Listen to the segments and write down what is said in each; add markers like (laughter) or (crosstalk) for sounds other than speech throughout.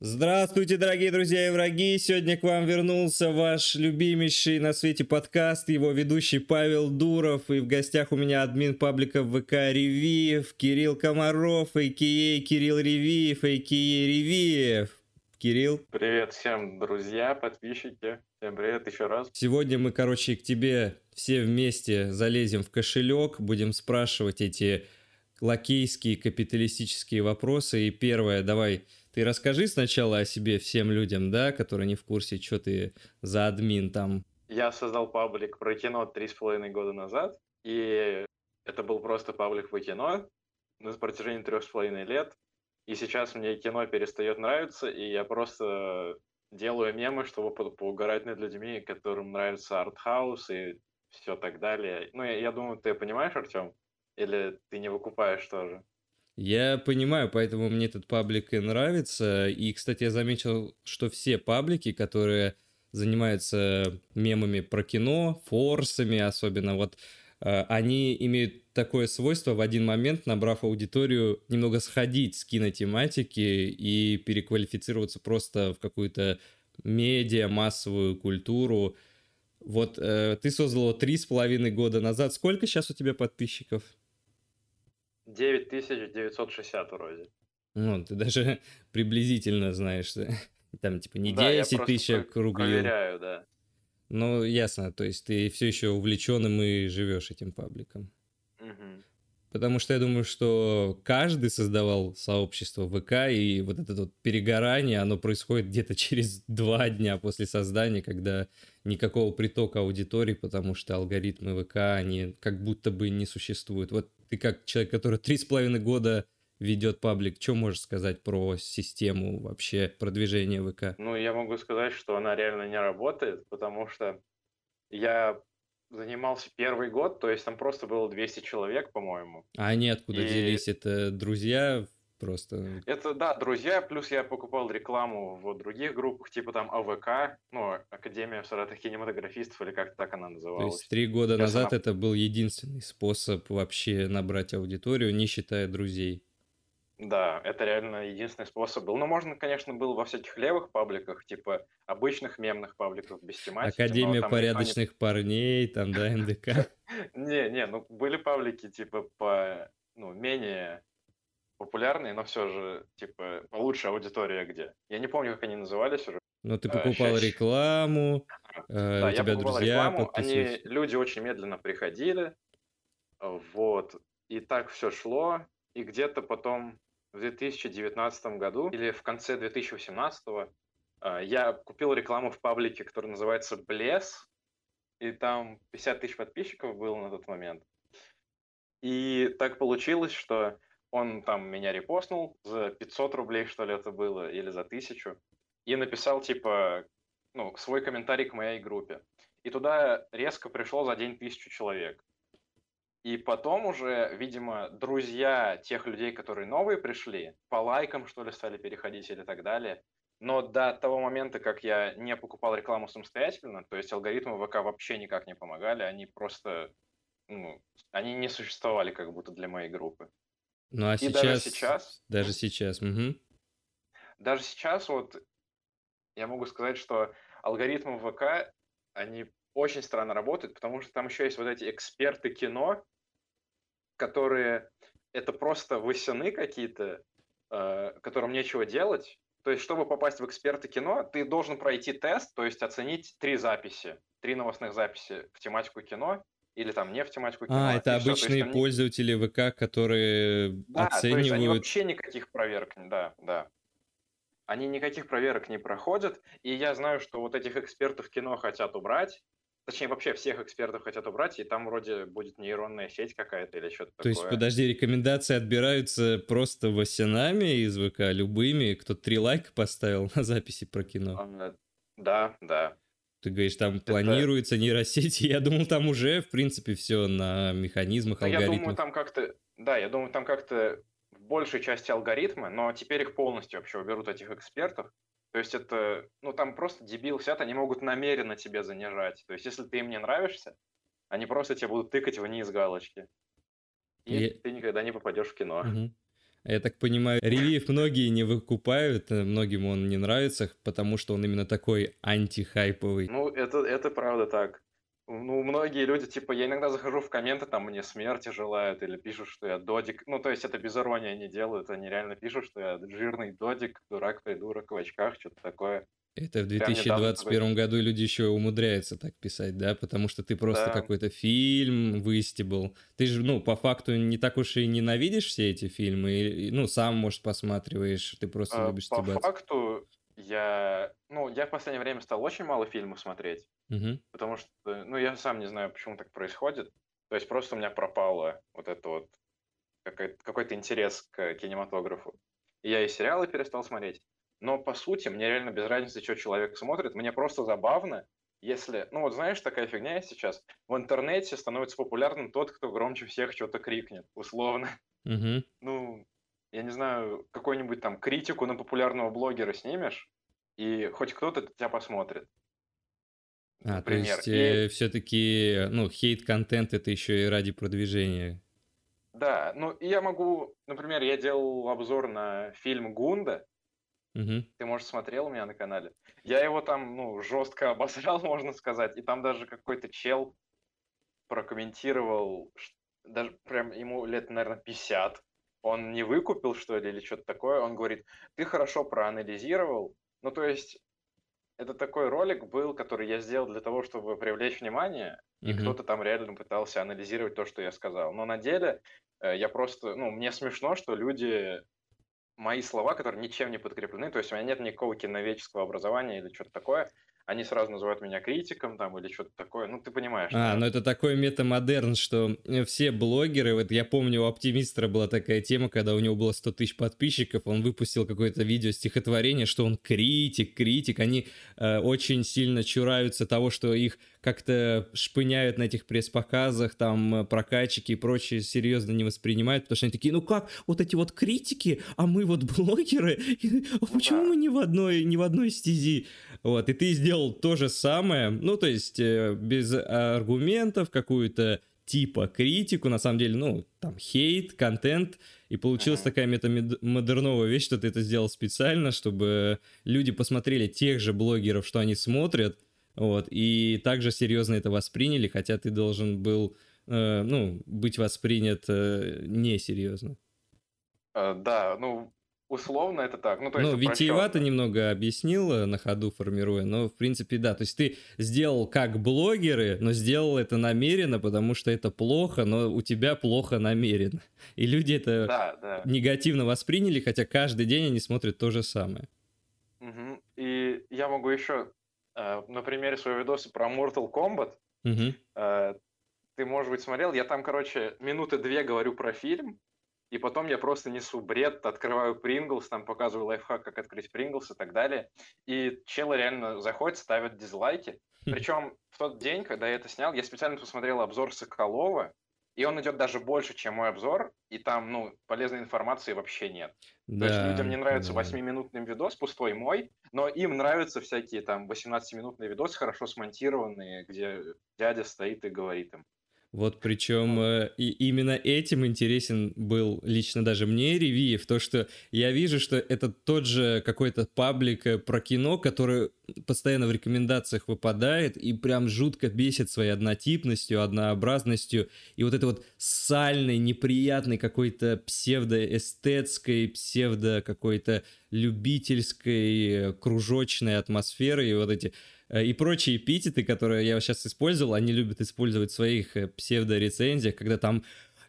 Здравствуйте, дорогие друзья и враги! Сегодня к вам вернулся ваш любимейший на свете подкаст, его ведущий Павел Дуров, и в гостях у меня админ паблика ВК Ревиев, Кирилл Комаров, а.к.а. Кирилл Ревиев, а.к.а. Ревиев. Кирилл. Привет всем, друзья, подписчики. Всем привет еще раз. Сегодня мы, короче, к тебе все вместе залезем в кошелек, будем спрашивать эти лакейские капиталистические вопросы. И первое, давай ты расскажи сначала о себе всем людям, да, которые не в курсе, что ты за админ там. Я создал паблик про кино три с половиной года назад, и это был просто паблик по кино на протяжении трех с половиной лет. И сейчас мне кино перестает нравиться, и я просто делаю мемы, чтобы по поугарать над людьми, которым нравится артхаус и все так далее. Ну, я, я думаю, ты понимаешь, Артем? Или ты не выкупаешь тоже? Я понимаю, поэтому мне этот паблик и нравится. И, кстати, я заметил, что все паблики, которые занимаются мемами про кино, форсами особенно, вот э, они имеют такое свойство в один момент, набрав аудиторию, немного сходить с кинотематики и переквалифицироваться просто в какую-то медиа, массовую культуру. Вот э, ты создал его три с половиной года назад. Сколько сейчас у тебя подписчиков? 9960 вроде. Ну, ты даже (laughs) приблизительно знаешь, (laughs) там типа не да, 10 тысяч округлил. проверяю, да. Ну, ясно, то есть ты все еще увлеченным и живешь этим пабликом. Угу. Потому что я думаю, что каждый создавал сообщество ВК, и вот это вот перегорание, оно происходит где-то (laughs) через два дня после создания, когда никакого притока аудитории, потому что алгоритмы ВК, они как будто бы не существуют. Вот ты как человек, который три с половиной года ведет паблик, что можешь сказать про систему вообще продвижения ВК? Ну, я могу сказать, что она реально не работает, потому что я занимался первый год, то есть там просто было 200 человек, по-моему. А они откуда и... взялись? Это друзья просто? Это, да, друзья, плюс я покупал рекламу в других группах, типа там АВК, ну, Академия Саратов кинематографистов, или как-то так она называлась. То есть три года Сейчас назад она... это был единственный способ вообще набрать аудиторию, не считая друзей. Да, это реально единственный способ был. Ну, можно, конечно, было во всяких левых пабликах, типа обычных мемных пабликов без тематики. Академия порядочных не... парней, там, да, МДК. (laughs) Не, не, ну были паблики, типа, по, ну, менее популярные, но все же, типа, получше аудитория где. Я не помню, как они назывались уже. Но ты а, покупал рекламу, (laughs) э, да, у тебя друзья рекламу, они, люди очень медленно приходили, вот, и так все шло, и где-то потом в 2019 году или в конце 2018 а, я купил рекламу в паблике, который называется Блес, и там 50 тысяч подписчиков было на тот момент. И так получилось, что он там меня репостнул за 500 рублей, что ли, это было, или за тысячу, и написал, типа, ну, свой комментарий к моей группе. И туда резко пришло за день тысячу человек. И потом уже, видимо, друзья тех людей, которые новые пришли, по лайкам, что ли, стали переходить или так далее. Но до того момента, как я не покупал рекламу самостоятельно, то есть алгоритмы ВК вообще никак не помогали, они просто, ну, они не существовали как будто для моей группы. Ну а И сейчас... даже сейчас... Даже сейчас, угу. Даже сейчас вот я могу сказать, что алгоритмы ВК, они очень странно работают, потому что там еще есть вот эти эксперты кино, которые это просто высяны какие-то, э, которым нечего делать. То есть, чтобы попасть в эксперты кино, ты должен пройти тест, то есть оценить три записи, три новостных записи в тематику кино или там не в тематику кино. А, это обычные есть, пользователи. ВК, которые да, оценивают... то есть они вообще никаких проверок, да, да. Они никаких проверок не проходят, и я знаю, что вот этих экспертов кино хотят убрать, Точнее, вообще всех экспертов хотят убрать, и там вроде будет нейронная сеть какая-то или что-то То такое. есть, подожди, рекомендации отбираются просто васянами из ВК, любыми? Кто три лайка поставил (laughs) на записи про кино? А, да, да. Ты говоришь, там Это... планируется нейросети. (laughs) Я думал, там уже, в принципе, все на механизмах, да, алгоритмах. Я думаю, там как-то... Да, я думаю, там как-то в большей части алгоритмы, но теперь их полностью вообще уберут, этих экспертов. То есть это, ну там просто дебил сидят, они могут намеренно тебя занижать. То есть если ты им не нравишься, они просто тебя будут тыкать вниз галочки. И, и... ты никогда не попадешь в кино. Угу. Я так понимаю, ревиев многие не выкупают, э, многим он не нравится, потому что он именно такой антихайповый. Ну, это, это правда так. Ну, многие люди, типа, я иногда захожу в комменты, там мне смерти желают, или пишут, что я додик. Ну, то есть это без иронии они делают, они реально пишут, что я жирный додик, дурак придурок в очках, что-то такое. Это в 2021 году люди еще умудряются так писать, да? Потому что ты просто да. какой-то фильм выстебал. Ты же, ну, по факту не так уж и ненавидишь все эти фильмы, и, ну, сам, может, посматриваешь, ты просто а, любишь По стебаться. факту я, ну, я в последнее время стал очень мало фильмов смотреть, угу. потому что, ну, я сам не знаю, почему так происходит. То есть просто у меня пропало вот это вот какой-то интерес к кинематографу. И я и сериалы перестал смотреть. Но по сути, мне реально без разницы, что человек смотрит. Мне просто забавно, если, ну вот знаешь, такая фигня сейчас. В интернете становится популярным тот, кто громче всех что-то крикнет, условно. Угу. Ну, я не знаю, какой-нибудь там критику на популярного блогера снимешь, и хоть кто-то тебя посмотрит. А, Например. то есть и... э, все-таки, ну, хейт-контент это еще и ради продвижения. Да, ну, я могу, например, я делал обзор на фильм «Гунда», Угу. Ты, может, смотрел у меня на канале? Я его там, ну, жестко (laughs) обосрал, можно сказать. И там даже какой-то чел прокомментировал, даже прям ему лет, наверное, 50. Он не выкупил, что ли, или что-то такое. Он говорит, ты хорошо проанализировал. Ну, то есть, это такой ролик был, который я сделал для того, чтобы привлечь внимание, и mm кто-то там реально пытался анализировать то, что я сказал. Но на деле э, я просто, ну, мне смешно, что люди мои слова, которые ничем не подкреплены, то есть у меня нет никакого киноведческого образования или что-то такое, они сразу называют меня критиком там или что-то такое, ну ты понимаешь. А, да? ну это такой метамодерн, что э, все блогеры, вот я помню у Оптимистра была такая тема, когда у него было 100 тысяч подписчиков, он выпустил какое-то видео стихотворение, что он критик, критик, они э, очень сильно чураются того, что их как-то шпыняют на этих пресс-показах, там э, прокачики и прочее серьезно не воспринимают, потому что они такие, ну как, вот эти вот критики, а мы вот блогеры, (laughs) а почему мы не в одной, не в одной стези? Вот, и ты сделал то же самое, ну то есть э, без аргументов, какую-то типа критику, на самом деле, ну, там, хейт, контент, и получилась такая метамодерновая вещь, что ты это сделал специально, чтобы люди посмотрели тех же блогеров, что они смотрят, вот, и также серьезно это восприняли, хотя ты должен был, э, ну, быть воспринят э, несерьезно. Э, да, ну, условно это так. Ну, то есть ну витиевато немного объяснил э, на ходу формируя, но в принципе да. То есть ты сделал как блогеры, но сделал это намеренно, потому что это плохо, но у тебя плохо намеренно. И люди это да, да. негативно восприняли, хотя каждый день они смотрят то же самое. Угу. И я могу еще на примере своего видоса про Mortal Kombat. Угу. Ты, может быть, смотрел, я там, короче, минуты две говорю про фильм, и потом я просто несу бред, открываю Принглс, там показываю лайфхак, как открыть Принглс и так далее. И челы реально заходят, ставят дизлайки. Хм. Причем в тот день, когда я это снял, я специально посмотрел обзор Соколова, и он идет даже больше, чем мой обзор, и там, ну, полезной информации вообще нет. Да, То есть людям не нравится да. 8-минутный видос, пустой мой, но им нравятся всякие там 18-минутные видосы, хорошо смонтированные, где дядя стоит и говорит им. Вот причем э, и именно этим интересен был лично даже мне Ревиев, то, что я вижу, что это тот же какой-то паблик э, про кино, который постоянно в рекомендациях выпадает и прям жутко бесит своей однотипностью, однообразностью. И вот этой вот сальной, неприятной какой-то псевдоэстетской, псевдо какой-то любительской, э, кружочной атмосферы и вот эти и прочие эпитеты, которые я сейчас использовал, они любят использовать в своих э, псевдорецензиях, когда там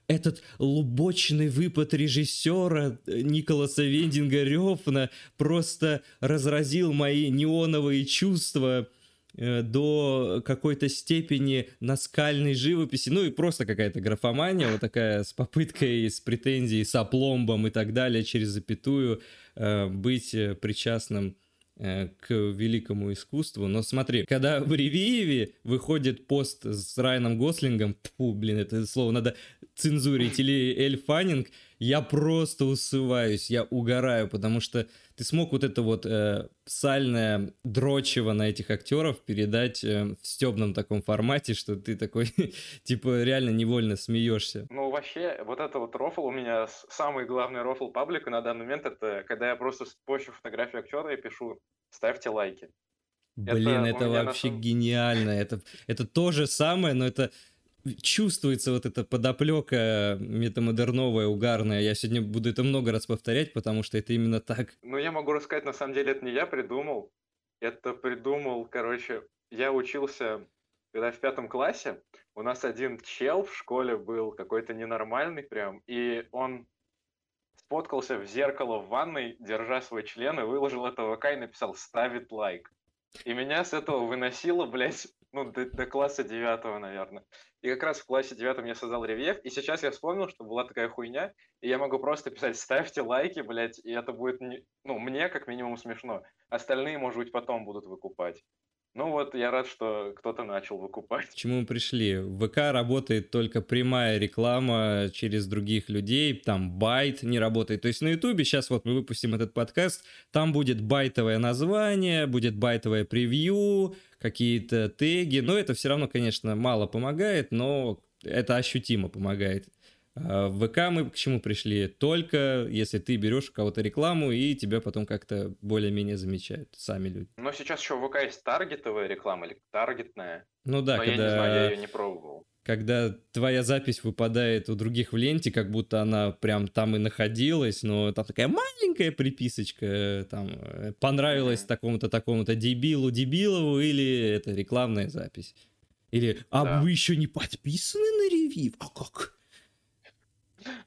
этот лубочный выпад режиссера э, Николаса Вендинга Рёфна просто разразил мои неоновые чувства до какой-то степени наскальной живописи, ну и просто какая-то графомания, вот такая с попыткой, с претензией, с опломбом и так далее, через запятую быть причастным Э, к великому искусству. Но смотри, когда в Ревиеве выходит пост с Райаном Гослингом, фу, блин, это слово надо цензурить, или Эль Фаннинг, я просто усываюсь, я угораю, потому что ты смог вот это вот э, сальное дрочево на этих актеров передать э, в стебном таком формате, что ты такой, (laughs) типа, реально невольно смеешься. Ну, вообще, вот это вот рофл у меня самый главный рофл паблика на данный момент, это когда я просто пощу фотографию актера и пишу «ставьте лайки». Блин, это, это вообще на... гениально. Это, это то же самое, но это чувствуется вот эта подоплека метамодерновая, угарная. Я сегодня буду это много раз повторять, потому что это именно так. Ну, я могу рассказать, на самом деле, это не я придумал. Это придумал, короче, я учился, когда в пятом классе, у нас один чел в школе был какой-то ненормальный прям, и он сфоткался в зеркало в ванной, держа свой член, и выложил это в ВК и написал «ставит лайк». И меня с этого выносило, блядь, ну, до, до класса девятого, наверное. И как раз в классе девятом я создал ревьев, и сейчас я вспомнил, что была такая хуйня, и я могу просто писать «ставьте лайки», блядь, и это будет, не... ну, мне как минимум смешно. Остальные, может быть, потом будут выкупать. Ну вот, я рад, что кто-то начал выкупать. К чему мы пришли? В ВК работает только прямая реклама через других людей, там байт не работает. То есть на Ютубе сейчас вот мы выпустим этот подкаст, там будет байтовое название, будет байтовое превью, какие-то теги, но это все равно, конечно, мало помогает, но это ощутимо помогает. А в ВК мы к чему пришли? Только если ты берешь у кого-то рекламу, и тебя потом как-то более-менее замечают сами люди. Но сейчас еще в ВК есть таргетовая реклама или таргетная. Ну да, Но когда... я не знаю, я ее не пробовал. Когда твоя запись выпадает у других в ленте, как будто она прям там и находилась, но там такая маленькая приписочка, там э, понравилась mm-hmm. такому-то такому-то дебилу дебилову или это рекламная запись. Или, а да. вы еще не подписаны на ревью? А как?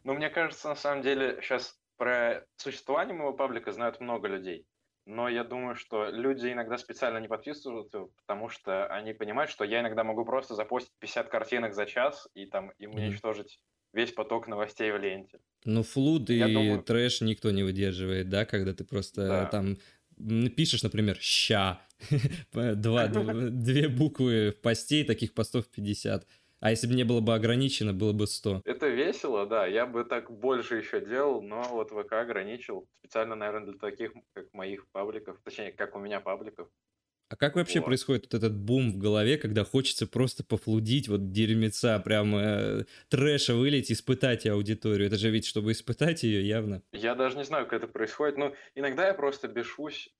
Ну, мне кажется, на самом деле, сейчас про существование моего паблика знают много людей. Но я думаю, что люди иногда специально не подписываются, потому что они понимают, что я иногда могу просто запостить 50 картинок за час и там им уничтожить весь поток новостей в ленте. Ну, флуд и думаю... трэш никто не выдерживает, да, когда ты просто да. там пишешь, например, «ща», (laughs) Два, (laughs) две буквы в посте, таких постов 50. А если бы не было бы ограничено, было бы 100. Это весело, да. Я бы так больше еще делал, но вот ВК ограничил. Специально, наверное, для таких, как моих пабликов. Точнее, как у меня пабликов. А как вообще вот. происходит вот этот бум в голове, когда хочется просто пофлудить вот дерьмеца, прям э, трэша вылить, испытать аудиторию? Это же ведь, чтобы испытать ее, явно. Я даже не знаю, как это происходит. но иногда я просто бешусь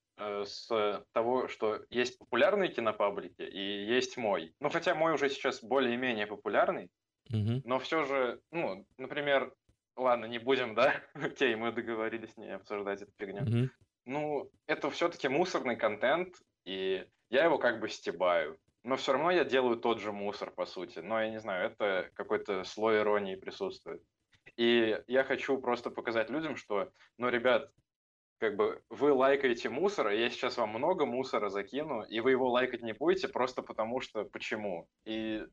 с того, что есть популярные кинопаблики и есть мой. Ну, хотя мой уже сейчас более-менее популярный, угу. но все же, ну, например, ладно, не будем, да, (laughs) окей, мы договорились не обсуждать эту фигню. Угу. Ну, это все-таки мусорный контент, и я его как бы стебаю. Но все равно я делаю тот же мусор, по сути. Но я не знаю, это какой-то слой иронии присутствует. И я хочу просто показать людям, что, ну, ребят, как бы вы лайкаете мусор, а я сейчас вам много мусора закину, и вы его лайкать не будете просто потому что почему. И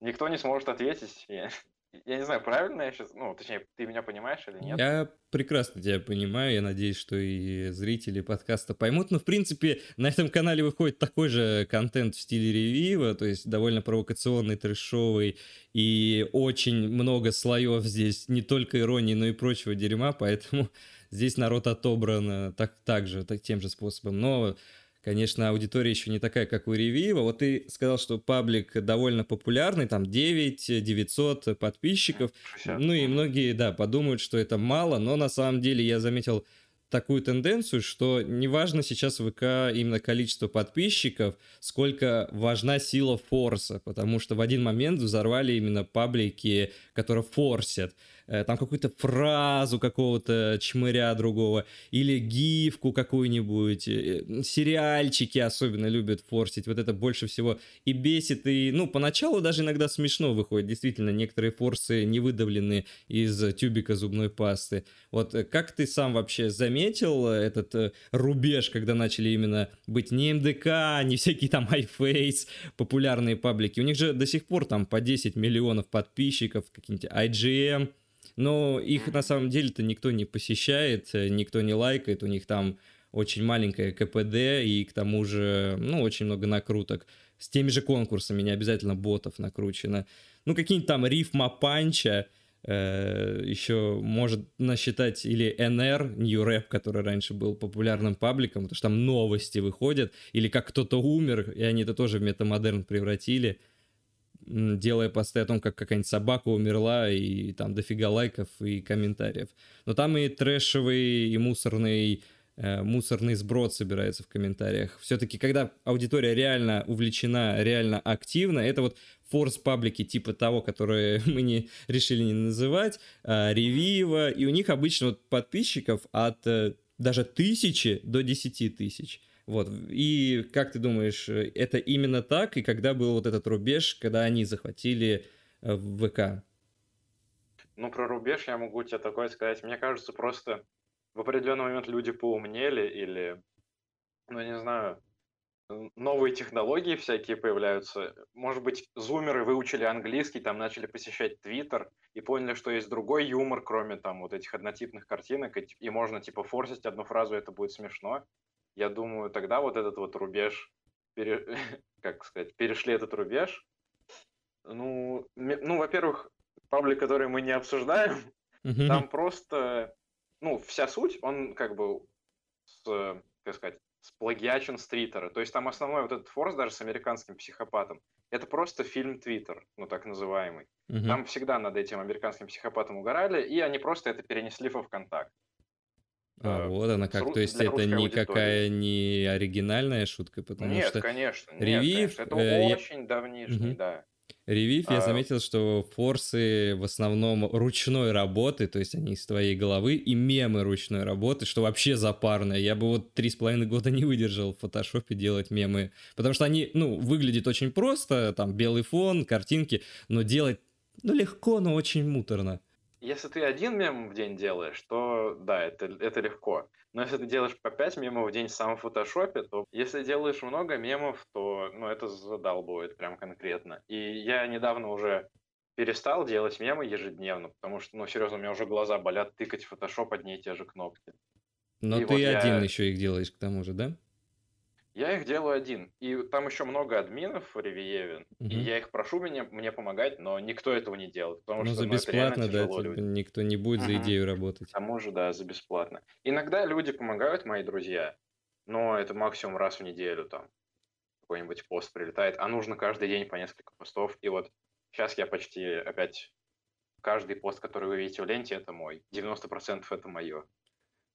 никто не сможет ответить. Я, (laughs) я не знаю, правильно я сейчас, ну, точнее, ты меня понимаешь или нет? Я прекрасно тебя понимаю, я надеюсь, что и зрители подкаста поймут, но, в принципе, на этом канале выходит такой же контент в стиле ревива, то есть довольно провокационный, трэшовый, и очень много слоев здесь, не только иронии, но и прочего дерьма, поэтому Здесь народ отобран э, так, так же, так, тем же способом. Но, конечно, аудитория еще не такая, как у Ревива. Вот ты сказал, что паблик довольно популярный, там 9 900 подписчиков. 60. Ну и многие, да, подумают, что это мало, но на самом деле я заметил такую тенденцию, что не важно сейчас в ВК именно количество подписчиков, сколько важна сила форса, потому что в один момент взорвали именно паблики, которые форсят. Э, там какую-то фразу какого-то чмыря другого, или гифку какую-нибудь, э, сериальчики особенно любят форсить, вот это больше всего и бесит, и, ну, поначалу даже иногда смешно выходит, действительно, некоторые форсы не выдавлены из тюбика зубной пасты. Вот э, как ты сам вообще заметил этот рубеж, когда начали именно быть не МДК, не всякие там iFace, популярные паблики, у них же до сих пор там по 10 миллионов подписчиков, какие-нибудь IGM, но их на самом деле-то никто не посещает, э, никто не лайкает, у них там очень маленькое КПД и к тому же, ну, очень много накруток. С теми же конкурсами, не обязательно ботов накручено. Ну, какие-нибудь там рифма панча, э, еще может насчитать или NR, New Rap, который раньше был популярным пабликом, потому что там новости выходят, или как кто-то умер, и они это тоже в метамодерн превратили, делая посты о том, как какая-нибудь собака умерла, и там дофига лайков и комментариев. Но там и трэшевый, и мусорный мусорный сброд собирается в комментариях. Все-таки, когда аудитория реально увлечена, реально активна, это вот форс паблики типа того, которые (laughs) мы не решили не называть, а, ревива, и у них обычно вот подписчиков от э, даже тысячи до десяти тысяч. Вот. И как ты думаешь, это именно так? И когда был вот этот рубеж, когда они захватили э, ВК? Ну, про рубеж я могу тебе такое сказать. Мне кажется, просто в определенный момент люди поумнели или, ну, не знаю, новые технологии всякие появляются. Может быть, зумеры выучили английский, там начали посещать Твиттер и поняли, что есть другой юмор, кроме там вот этих однотипных картинок, и, и можно типа форсить одну фразу, это будет смешно. Я думаю, тогда вот этот вот рубеж, пере... (laughs) как сказать, перешли этот рубеж. Ну, ну во-первых, паблик, который мы не обсуждаем, там просто ну, вся суть, он как бы, с, как сказать, сплагиачен с Твиттера. То есть там основной вот этот форс даже с американским психопатом, это просто фильм Твиттер, ну так называемый. Угу. Там всегда над этим американским психопатом угорали, и они просто это перенесли во ВКонтакт. А, э, вот она как. То есть это никакая не оригинальная шутка, потому нет, что... Конечно, Ревив, нет, конечно. Это э, очень я... давнишний, угу. да. Ревив, я а... заметил, что форсы в основном ручной работы, то есть они из твоей головы, и мемы ручной работы, что вообще запарно. Я бы вот три с половиной года не выдержал в фотошопе делать мемы, потому что они, ну, выглядят очень просто, там белый фон, картинки, но делать, ну, легко, но очень муторно. Если ты один мем в день делаешь, то да, это, это легко. Но если ты делаешь по 5 мемов в день в самом фотошопе, то если делаешь много мемов, то ну, это задалбывает прям конкретно. И я недавно уже перестал делать мемы ежедневно, потому что, ну, серьезно, у меня уже глаза болят тыкать в фотошоп одни и те же кнопки. Но и ты вот один я... еще их делаешь к тому же, да? Я их делаю один. И там еще много админов в Ревиеве. Угу. И я их прошу мне, мне помогать, но никто этого не делает. Потому ну, что, за ну, бесплатно, да, типа, никто не будет угу. за идею работать. К тому же, да, за бесплатно. Иногда люди помогают, мои друзья, но это максимум раз в неделю там какой-нибудь пост прилетает, а нужно каждый день по несколько постов. И вот сейчас я почти опять каждый пост, который вы видите в ленте, это мой. 90% это мое.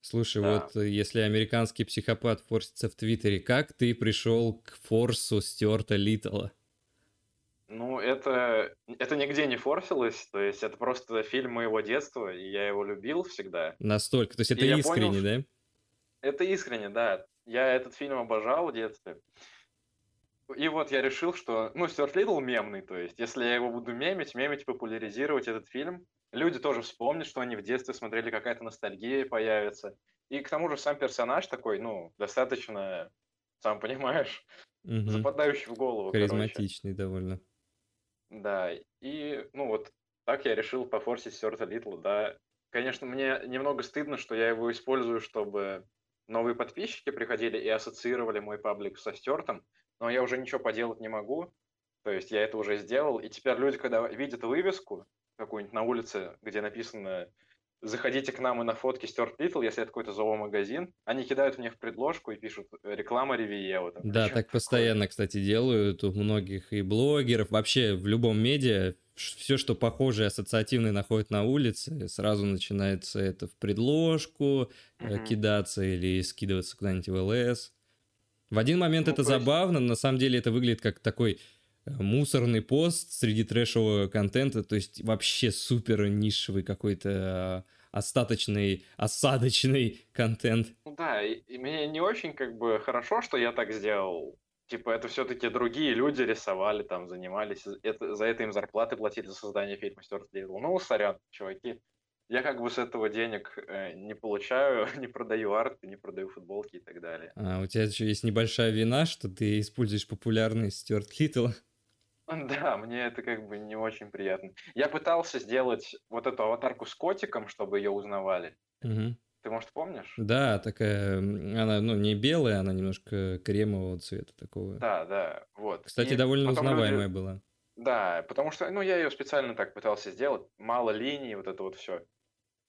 Слушай, да. вот э, если американский психопат форсится в Твиттере, как ты пришел к форсу Стюарта Литтла? Ну, это, это нигде не форсилось, то есть это просто фильм моего детства, и я его любил всегда. Настолько, то есть это и искренне, понял, да? Это искренне, да. Я этот фильм обожал в детстве. И вот я решил, что, ну, Стюарт Литл мемный, то есть если я его буду мемить, мемить, популяризировать этот фильм, люди тоже вспомнят, что они в детстве смотрели, какая-то ностальгия появится. И к тому же сам персонаж такой, ну, достаточно, сам понимаешь, угу. западающий в голову. Харизматичный короче. довольно. Да, и, ну, вот так я решил пофорсить Стюарта Литла, да. Конечно, мне немного стыдно, что я его использую, чтобы новые подписчики приходили и ассоциировали мой паблик со Стюартом, но я уже ничего поделать не могу. То есть я это уже сделал, и теперь люди, когда видят вывеску, какую-нибудь на улице, где написано заходите к нам и на фотки Стюарт Литл, если это какой-то зоомагазин, они кидают мне в предложку и пишут реклама Ривье. да, так постоянно, кстати, делают у многих и блогеров, вообще в любом медиа, все, что похожее, ассоциативное находят на улице, сразу начинается это в предложку угу. кидаться или скидываться куда-нибудь в ЛС. В один момент ну, это просто... забавно, на самом деле это выглядит как такой мусорный пост среди трэшевого контента, то есть вообще супер нишевый какой-то а, остаточный, осадочный контент. Ну да, и, и мне не очень как бы хорошо, что я так сделал. Типа это все-таки другие люди рисовали, там занимались, это, за это им зарплаты платили за создание фильма Стюарт Литл. Ну, сорян, чуваки. Я как бы с этого денег э, не получаю, (laughs) не продаю арт, не продаю футболки и так далее. А у тебя еще есть небольшая вина, что ты используешь популярный Стюарт Литл. Да, мне это как бы не очень приятно. Я пытался сделать вот эту аватарку с котиком, чтобы ее узнавали. Угу. Ты, может, помнишь? Да, такая, она, ну, не белая, она немножко кремового цвета такого. Да, да, вот. Кстати, И довольно узнаваемая люди... была. Да, потому что, ну, я ее специально так пытался сделать, мало линий, вот это вот все.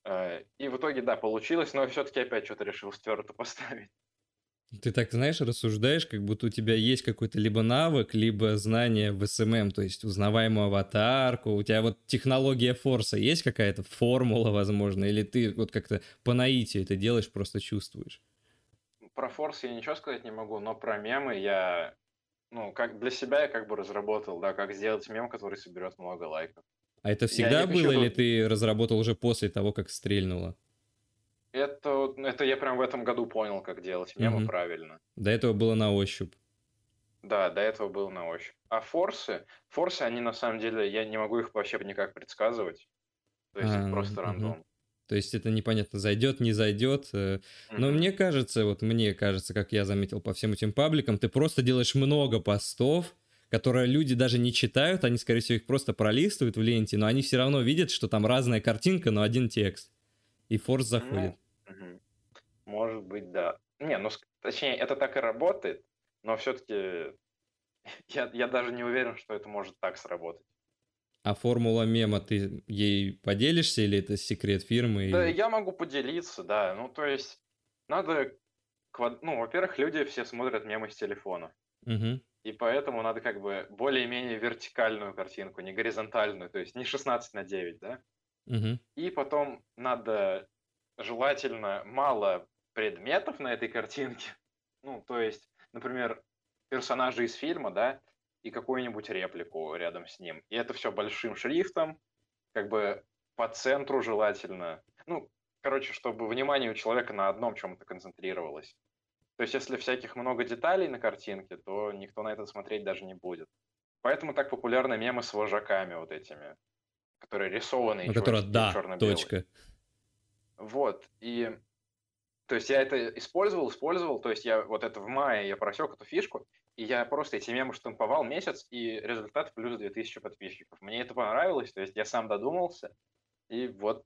Э, и в итоге, да, получилось, но все-таки опять что-то решил стюарта поставить. Ты так, знаешь, рассуждаешь, как будто у тебя есть какой-то либо навык, либо знание в СММ, то есть узнаваемую аватарку, у тебя вот технология форса есть какая-то, формула, возможно, или ты вот как-то по наитию это делаешь, просто чувствуешь? Про форс я ничего сказать не могу, но про мемы я, ну, как для себя я как бы разработал, да, как сделать мем, который соберет много лайков. А это всегда было, или ты разработал уже после того, как стрельнуло? Это, это я прям в этом году понял, как делать мемы угу. правильно. До этого было на ощупь. Да, до этого было на ощупь. А форсы, форсы, они на самом деле, я не могу их вообще никак предсказывать. То есть а, это просто рандом. Угу. То есть это непонятно, зайдет, не зайдет. Э. Но mm-hmm. мне кажется, вот мне кажется, как я заметил по всем этим пабликам, ты просто делаешь много постов, которые люди даже не читают, они, скорее всего, их просто пролистывают в ленте, но они все равно видят, что там разная картинка, но один текст и форс заходит. Ну, может быть, да. Не, ну, точнее, это так и работает, но все-таки (laughs) я, я даже не уверен, что это может так сработать. А формула мема, ты ей поделишься или это секрет фирмы? Да, я могу поделиться, да. Ну, то есть, надо... Ну, во-первых, люди все смотрят мемы с телефона. Угу. И поэтому надо как бы более-менее вертикальную картинку, не горизонтальную, то есть не 16 на 9, да? Угу. И потом надо желательно мало предметов на этой картинке. (laughs) Ну, то есть, например, персонажи из фильма, да, и какую-нибудь реплику рядом с ним. И это все большим шрифтом, как бы по центру желательно. Ну, короче, чтобы внимание у человека на одном чем-то концентрировалось. То есть, если всяких много деталей на картинке, то никто на это смотреть даже не будет. Поэтому так популярны мемы с вожаками вот этими которые рисованные. Ну, которая, да, точка. Вот, и то есть я это использовал, использовал, то есть я вот это в мае я просек эту фишку, и я просто эти мемы штамповал месяц, и результат плюс 2000 подписчиков. Мне это понравилось, то есть я сам додумался, и вот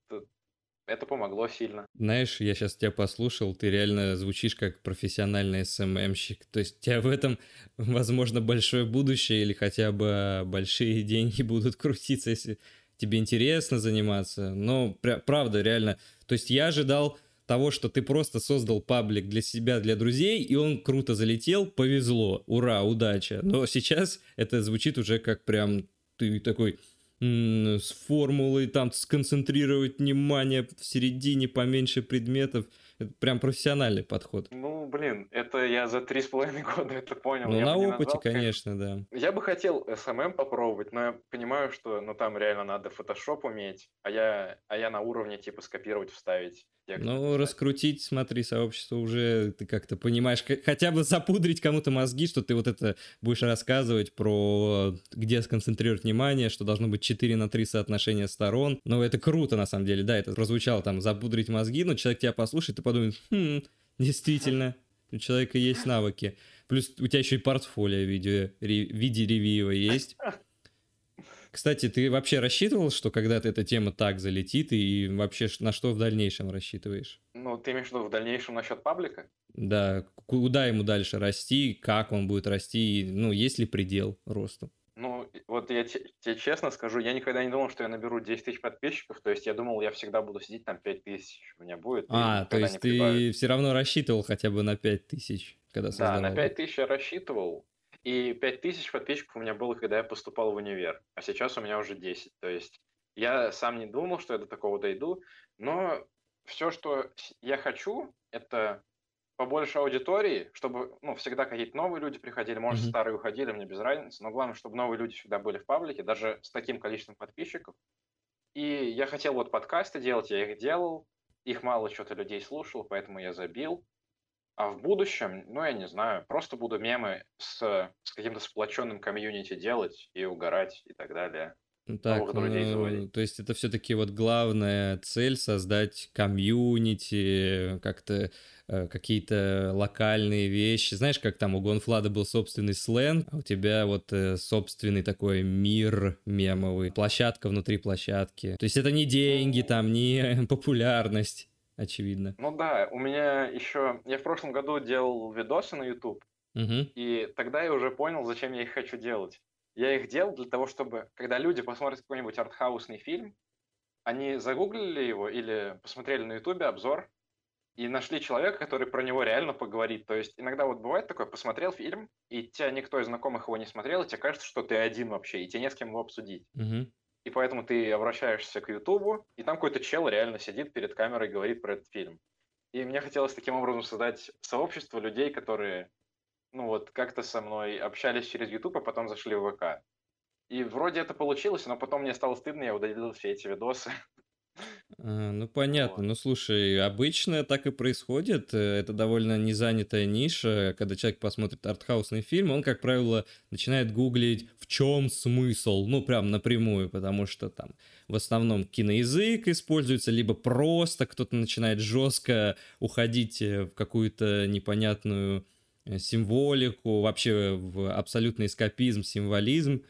это помогло сильно. Знаешь, я сейчас тебя послушал, ты реально звучишь как профессиональный СММщик. То есть у тебя в этом, возможно, большое будущее или хотя бы большие (laughs) деньги будут крутиться, если тебе интересно заниматься. Но правда, реально. То есть я ожидал того, что ты просто создал паблик для себя, для друзей, и он круто залетел, повезло, ура, удача. Но сейчас это звучит уже как прям ты такой с формулой, там сконцентрировать внимание в середине поменьше предметов. Это прям профессиональный подход. Ну, блин, это я за три с половиной года (laughs) это понял. Ну, я на опыте, назвал, конечно, да. Я бы хотел SMM попробовать, но я понимаю, что ну, там реально надо Photoshop уметь, а я, а я на уровне типа скопировать, вставить. Текст, ну, раскрутить, смотри, сообщество уже ты как-то понимаешь, хотя бы запудрить кому-то мозги, что ты вот это будешь рассказывать про где сконцентрировать внимание, что должно быть 4 на 3 соотношения сторон. Ну, это круто, на самом деле, да, это прозвучало там запудрить мозги, но человек тебя послушает и подумает, хм, действительно, у человека есть навыки. Плюс у тебя еще и портфолио в виде ревью есть. (laughs) Кстати, ты вообще рассчитывал, что когда-то эта тема так залетит, и вообще на что в дальнейшем рассчитываешь? Ну, ты имеешь в виду в дальнейшем насчет паблика? Да, куда ему дальше расти, как он будет расти, ну, есть ли предел росту? Ну, вот я тебе честно скажу, я никогда не думал, что я наберу 10 тысяч подписчиков, то есть я думал, я всегда буду сидеть там 5 тысяч у меня будет. А, то есть ты прибавит. все равно рассчитывал хотя бы на 5 тысяч, когда создавал? Да, на 5 тысяч я рассчитывал, и 5000 подписчиков у меня было, когда я поступал в универ, а сейчас у меня уже 10. То есть я сам не думал, что я до такого дойду, но все, что я хочу, это побольше аудитории, чтобы ну, всегда какие-то новые люди приходили, может, mm-hmm. старые уходили, мне без разницы, но главное, чтобы новые люди всегда были в паблике, даже с таким количеством подписчиков. И я хотел вот подкасты делать, я их делал, их мало что-то людей слушал, поэтому я забил. А в будущем, ну, я не знаю, просто буду мемы с, с каким-то сплоченным комьюнити делать и угорать и так далее. Ну так, ну, то есть это все-таки вот главная цель создать комьюнити, как-то э, какие-то локальные вещи. Знаешь, как там у Гонфлада был собственный сленг, а у тебя вот э, собственный такой мир мемовый, площадка внутри площадки. То есть это не деньги, ну там не (laughs) популярность очевидно. Ну да, у меня еще... Я в прошлом году делал видосы на YouTube, угу. и тогда я уже понял, зачем я их хочу делать. Я их делал для того, чтобы, когда люди посмотрят какой-нибудь артхаусный фильм, они загуглили его или посмотрели на ютубе обзор и нашли человека, который про него реально поговорит. То есть иногда вот бывает такое, посмотрел фильм, и тебя никто из знакомых его не смотрел, и тебе кажется, что ты один вообще, и тебе не с кем его обсудить. Угу. И поэтому ты обращаешься к Ютубу, и там какой-то чел реально сидит перед камерой и говорит про этот фильм. И мне хотелось таким образом создать сообщество людей, которые, ну вот, как-то со мной общались через YouTube, а потом зашли в ВК. И вроде это получилось, но потом мне стало стыдно, я удалил все эти видосы. (laughs) А, ну понятно. Вот. Ну слушай, обычно так и происходит. Э, это довольно незанятая ниша. Когда человек посмотрит артхаусный фильм, он, как правило, начинает гуглить, в чем смысл. Ну, прям напрямую, потому что там в основном киноязык используется, либо просто кто-то начинает жестко уходить э, в какую-то непонятную э, символику, вообще в абсолютный эскапизм, символизм.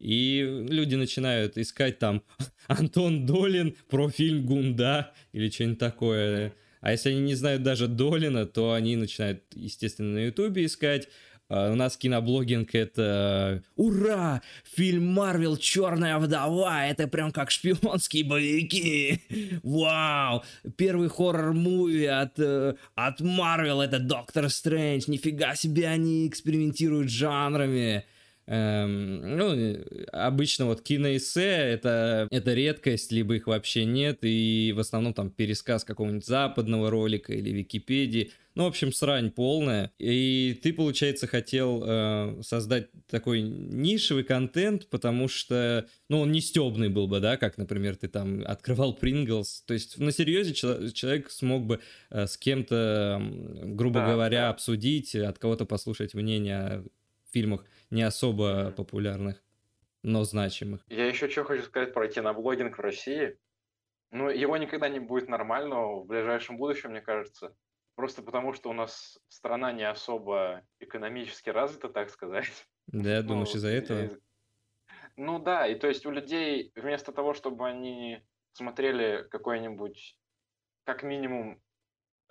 И люди начинают искать там (laughs) Антон Долин про фильм «Гунда» или что-нибудь такое. А если они не знают даже Долина, то они начинают, естественно, на Ютубе искать. А у нас киноблогинг это «Ура! Фильм Марвел «Черная вдова» это прям как шпионские боевики! (laughs) Вау! Первый хоррор-муви от, э, от Марвел это Доктор Стрэндж! Нифига себе они экспериментируют жанрами! Эм, ну, обычно вот киноэссе это, это редкость, либо их вообще нет, и в основном там пересказ какого-нибудь западного ролика или Википедии. Ну, в общем, срань полная. И ты, получается, хотел э, создать такой нишевый контент, потому что, ну, он не стебный был бы, да, как, например, ты там открывал Принглс. То есть на серьезе человек смог бы э, с кем-то, грубо да, говоря, да. обсудить, от кого-то послушать мнение о фильмах не особо популярных, но значимых. Я еще что хочу сказать про киноблогинг в России. Ну, его никогда не будет нормального в ближайшем будущем, мне кажется. Просто потому, что у нас страна не особо экономически развита, так сказать. Да, думаешь, ну, из-за этого? Ну да, и то есть у людей вместо того, чтобы они смотрели какой-нибудь, как минимум,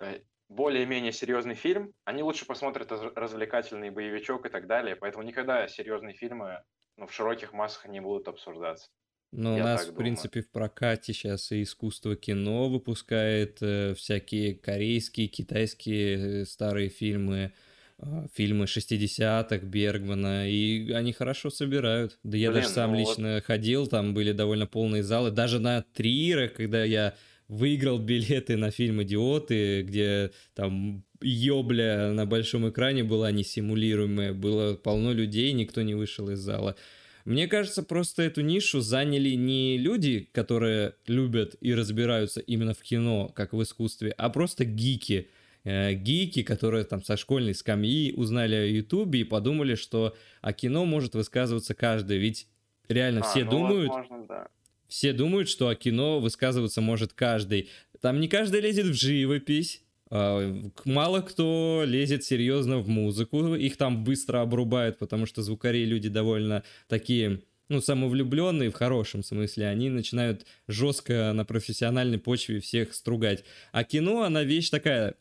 э, более-менее серьезный фильм, они лучше посмотрят развлекательный боевичок и так далее, поэтому никогда серьезные фильмы ну, в широких массах не будут обсуждаться. Но Я у нас, в принципе, в прокате сейчас и искусство кино выпускает э, всякие корейские, китайские э, старые фильмы, э, фильмы 60-х Бергмана, и они хорошо собирают. Да я Блин, даже сам ну лично вот... ходил, там были довольно полные залы, даже на триерах, когда я выиграл билеты на фильм «Идиоты», где там ёбля на большом экране была несимулируемая, было полно людей, никто не вышел из зала. Мне кажется, просто эту нишу заняли не люди, которые любят и разбираются именно в кино, как в искусстве, а просто гики. Э, гики, которые там со школьной скамьи узнали о Ютубе и подумали, что о кино может высказываться каждый. Ведь реально а, все ну, думают... Возможно, да все думают, что о кино высказываться может каждый. Там не каждый лезет в живопись, а, Мало кто лезет серьезно в музыку, их там быстро обрубают, потому что звукари люди довольно такие, ну, самовлюбленные в хорошем смысле, они начинают жестко на профессиональной почве всех стругать. А кино, она вещь такая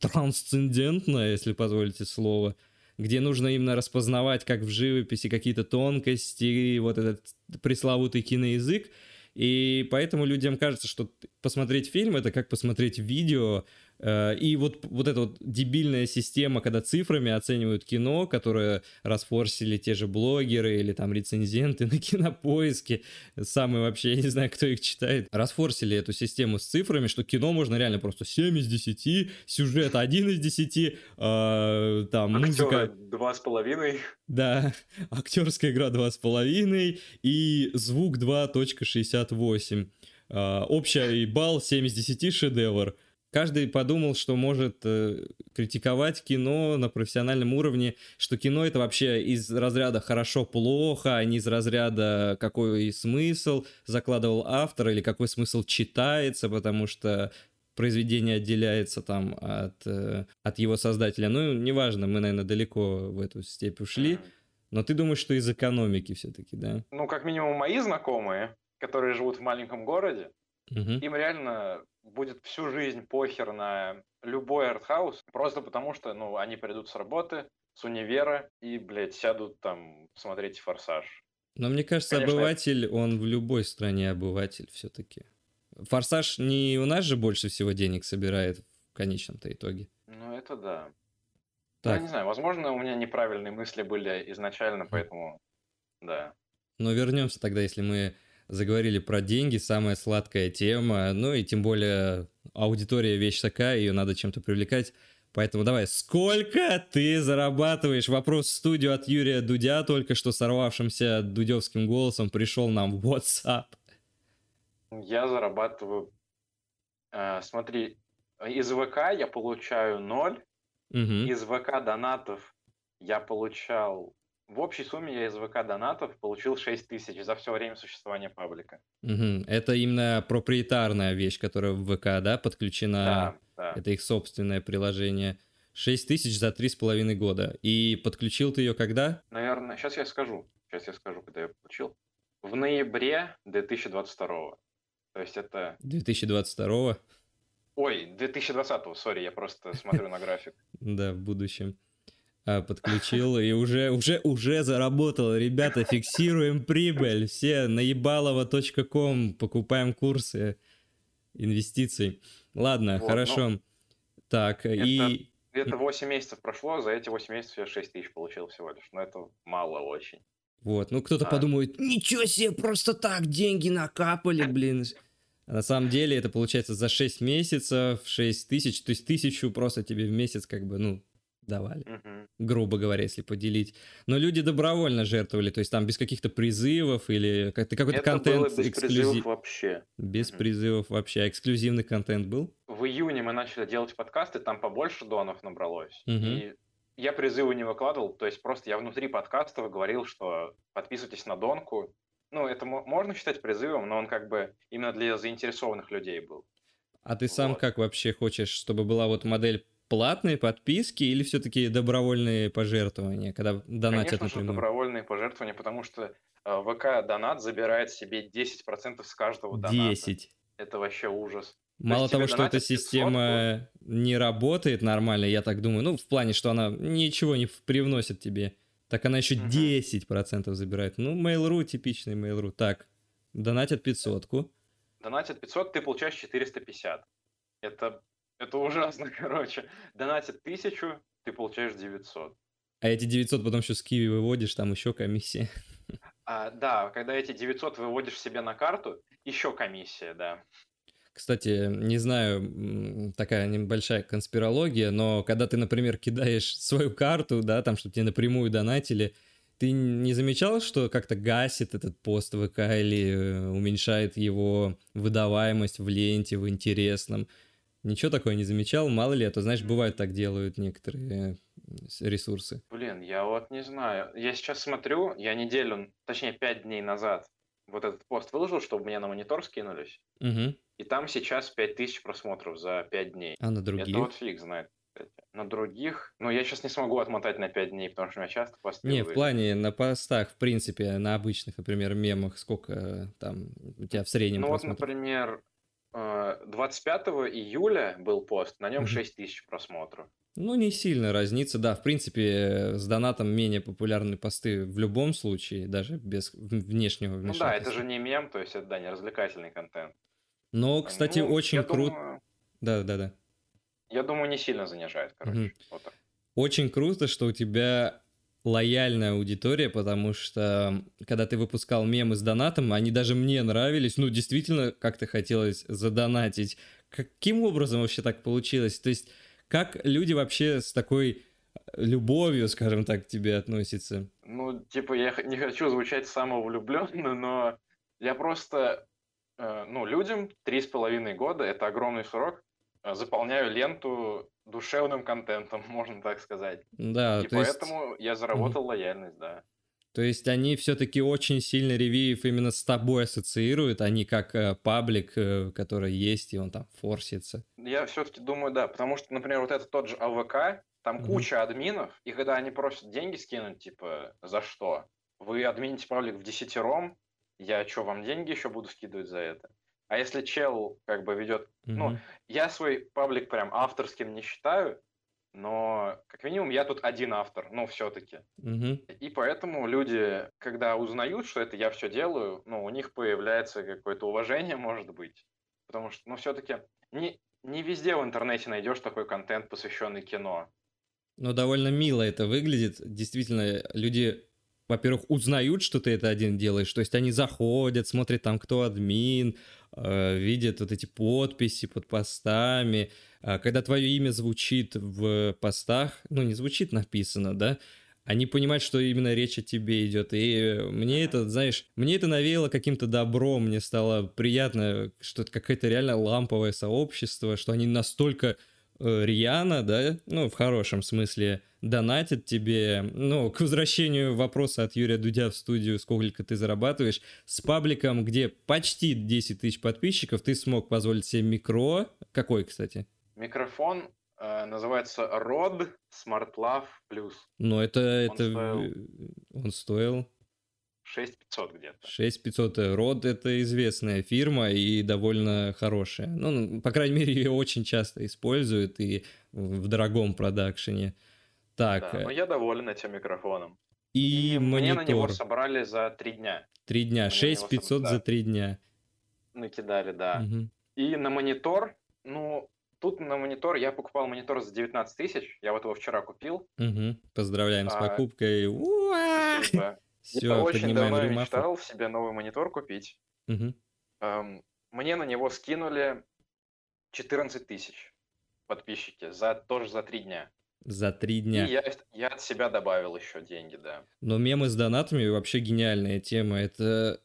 трансцендентная, если позволите слово, где нужно именно распознавать, как в живописи, какие-то тонкости, вот этот пресловутый киноязык. И поэтому людям кажется, что посмотреть фильм это как посмотреть видео, и вот, вот эта вот дебильная система, когда цифрами оценивают кино, которое расфорсили те же блогеры или там рецензенты (laughs) на кинопоиске, самые вообще, я не знаю, кто их читает, расфорсили эту систему с цифрами, что кино можно реально просто 7 из 10, сюжет 1 из 10, э, там музыка... Два с половиной. Да, (laughs) актерская игра 2,5 и звук 2.68. Э, общий балл 7 из 10 шедевр каждый подумал, что может э, критиковать кино на профессиональном уровне, что кино это вообще из разряда хорошо-плохо, а не из разряда какой смысл закладывал автор или какой смысл читается, потому что произведение отделяется там от, э, от его создателя. Ну, неважно, мы, наверное, далеко в эту степь ушли. Но ты думаешь, что из экономики все-таки, да? Ну, как минимум, мои знакомые, которые живут в маленьком городе, угу. им реально будет всю жизнь похер на любой артхаус, просто потому что, ну, они придут с работы, с универа и, блядь, сядут там смотреть «Форсаж». Но мне кажется, Конечно, обыватель, он в любой стране обыватель все-таки. «Форсаж» не у нас же больше всего денег собирает в конечном-то итоге. Ну, это да. Так. Я не знаю, возможно, у меня неправильные мысли были изначально, поэтому да. Но вернемся тогда, если мы заговорили про деньги, самая сладкая тема, ну и тем более аудитория вещь такая, ее надо чем-то привлекать. Поэтому давай, сколько ты зарабатываешь? Вопрос в студию от Юрия Дудя, только что сорвавшимся дудевским голосом пришел нам в WhatsApp. Я зарабатываю, э, смотри, из ВК я получаю ноль, угу. из ВК донатов я получал в общей сумме я из ВК донатов получил 6 тысяч за все время существования паблика. Угу. Это именно проприетарная вещь, которая в ВК, да, подключена? Да, да. Это их собственное приложение. 6 тысяч за три с половиной года. И подключил ты ее когда? Наверное, сейчас я скажу. Сейчас я скажу, когда я получил. В ноябре 2022. То есть это... 2022? Ой, 2020, сори, я просто смотрю на график. (laughs) Да, в будущем. А, подключил и уже, уже, уже заработал. Ребята, фиксируем прибыль. Все наебалово.ком, покупаем курсы инвестиций. Ладно, вот, хорошо. Ну, так, это, и... Это 8 месяцев прошло, за эти 8 месяцев я 6 тысяч получил всего лишь. Но это мало очень. Вот, ну кто-то а. подумает, ничего себе, просто так деньги накапали, блин. А на самом деле это получается за 6 месяцев 6 тысяч, то есть тысячу просто тебе в месяц как бы, ну, давали, угу. грубо говоря, если поделить. Но люди добровольно жертвовали, то есть там без каких-то призывов или какой-то Это контент было без эксклюзив... призывов вообще. Без угу. призывов вообще. А эксклюзивный контент был? В июне мы начали делать подкасты, там побольше донов набралось. Угу. И я призывы не выкладывал, то есть просто я внутри подкаста говорил, что подписывайтесь на донку. Ну, это можно считать призывом, но он как бы именно для заинтересованных людей был. А ты сам вот. как вообще хочешь, чтобы была вот модель платные подписки или все-таки добровольные пожертвования, когда донатят Конечно напрямую? Же добровольные пожертвования, потому что э, ВК донат забирает себе 10% с каждого доната. 10. Это вообще ужас. Мало То того, что эта система 500, не работает нормально, я так думаю, ну, в плане, что она ничего не привносит тебе, так она еще угу. 10% забирает. Ну, Mail.ru, типичный Mail.ru. Так, донатят 500 -ку. Донатят 500, ты получаешь 450. Это это ужасно, (laughs) короче. Донатят тысячу, ты получаешь 900. А эти 900 потом еще с Киви выводишь, там еще комиссия. (laughs) А, да, когда эти 900 выводишь себе на карту, еще комиссия, да. Кстати, не знаю, такая небольшая конспирология, но когда ты, например, кидаешь (laughs) свою карту, да, там, чтобы тебе напрямую донатили, ты не замечал, что как-то гасит этот пост ВК или э, уменьшает его выдаваемость в ленте, в интересном? Ничего такого не замечал, мало ли, а то, знаешь, бывает так делают некоторые ресурсы. Блин, я вот не знаю. Я сейчас смотрю, я неделю, точнее, пять дней назад вот этот пост выложил, чтобы мне на монитор скинулись. Угу. И там сейчас 5000 просмотров за 5 дней. А на других? Это вот фиг знает. На других, ну, я сейчас не смогу отмотать на 5 дней, потому что у меня часто посты Не, в плане на постах, в принципе, на обычных, например, мемах, сколько там у тебя в среднем Ну, вот, например, 25 июля был пост, на нем 6 тысяч просмотров. Ну, не сильно разнится, да. В принципе, с донатом менее популярны посты в любом случае, даже без внешнего вмешательства. Ну да, это же не мем, то есть это, да, не развлекательный контент. Но, кстати, ну, очень круто... Да, да, да. Я думаю, не сильно занижает, короче. Угу. Вот так. Очень круто, что у тебя лояльная аудитория, потому что когда ты выпускал мемы с донатом, они даже мне нравились. Ну, действительно, как-то хотелось задонатить. Каким образом вообще так получилось? То есть, как люди вообще с такой любовью, скажем так, к тебе относятся? Ну, типа, я не хочу звучать самовлюбленно, но я просто, э, ну, людям три с половиной года, это огромный срок, э, заполняю ленту душевным контентом, (laughs) можно так сказать. Да, И поэтому есть... я заработал лояльность, да. То есть они все-таки очень сильно ревиев именно с тобой ассоциируют, а не как э, паблик, э, который есть, и он там форсится. Я все-таки думаю, да, потому что, например, вот это тот же АВК, там mm-hmm. куча админов, и когда они просят деньги скинуть, типа, за что? Вы админите паблик в десятером, я что, вам деньги еще буду скидывать за это? А если чел как бы ведет... Mm-hmm. Ну, я свой паблик прям авторским не считаю, но как минимум я тут один автор, ну, все-таки. Угу. И поэтому люди, когда узнают, что это я все делаю, ну, у них появляется какое-то уважение, может быть. Потому что, ну, все-таки не, не везде в интернете найдешь такой контент, посвященный кино. Но довольно мило это выглядит. Действительно, люди, во-первых, узнают, что ты это один делаешь. То есть они заходят, смотрят там, кто админ, видят вот эти подписи под постами. А когда твое имя звучит в постах, ну, не звучит написано, да, они понимают, что именно речь о тебе идет. И мне это, знаешь, мне это навеяло каким-то добром, мне стало приятно, что это какое-то реально ламповое сообщество, что они настолько э, рьяно, да, ну, в хорошем смысле, донатят тебе, ну, к возвращению вопроса от Юрия Дудя в студию, сколько ты зарабатываешь, с пабликом, где почти 10 тысяч подписчиков, ты смог позволить себе микро. Какой, кстати? Микрофон э, называется Rode Smart Love Plus. Ну, это... Он это... Стоил... Он стоил... 6500 где-то. 6500 Rode это известная фирма и довольно хорошая. Ну, по крайней мере, (laughs) ее очень часто используют и в дорогом продакшене. Так. Да, но я доволен этим микрофоном. И, и мне на него собрали за три дня. Три дня. 6500 за три дня. Накидали, да. Угу. И на монитор, ну, Тут на монитор, я покупал монитор за 19 тысяч, я вот его вчера купил. Угу. Поздравляем а, с покупкой. (laughs) Все, я очень давно мечтал себе новый монитор купить. Угу. Эм, мне на него скинули 14 тысяч подписчики, за, тоже за три дня. За три дня. И я, я от себя добавил еще деньги, да. Но мемы с донатами вообще гениальная тема. Это,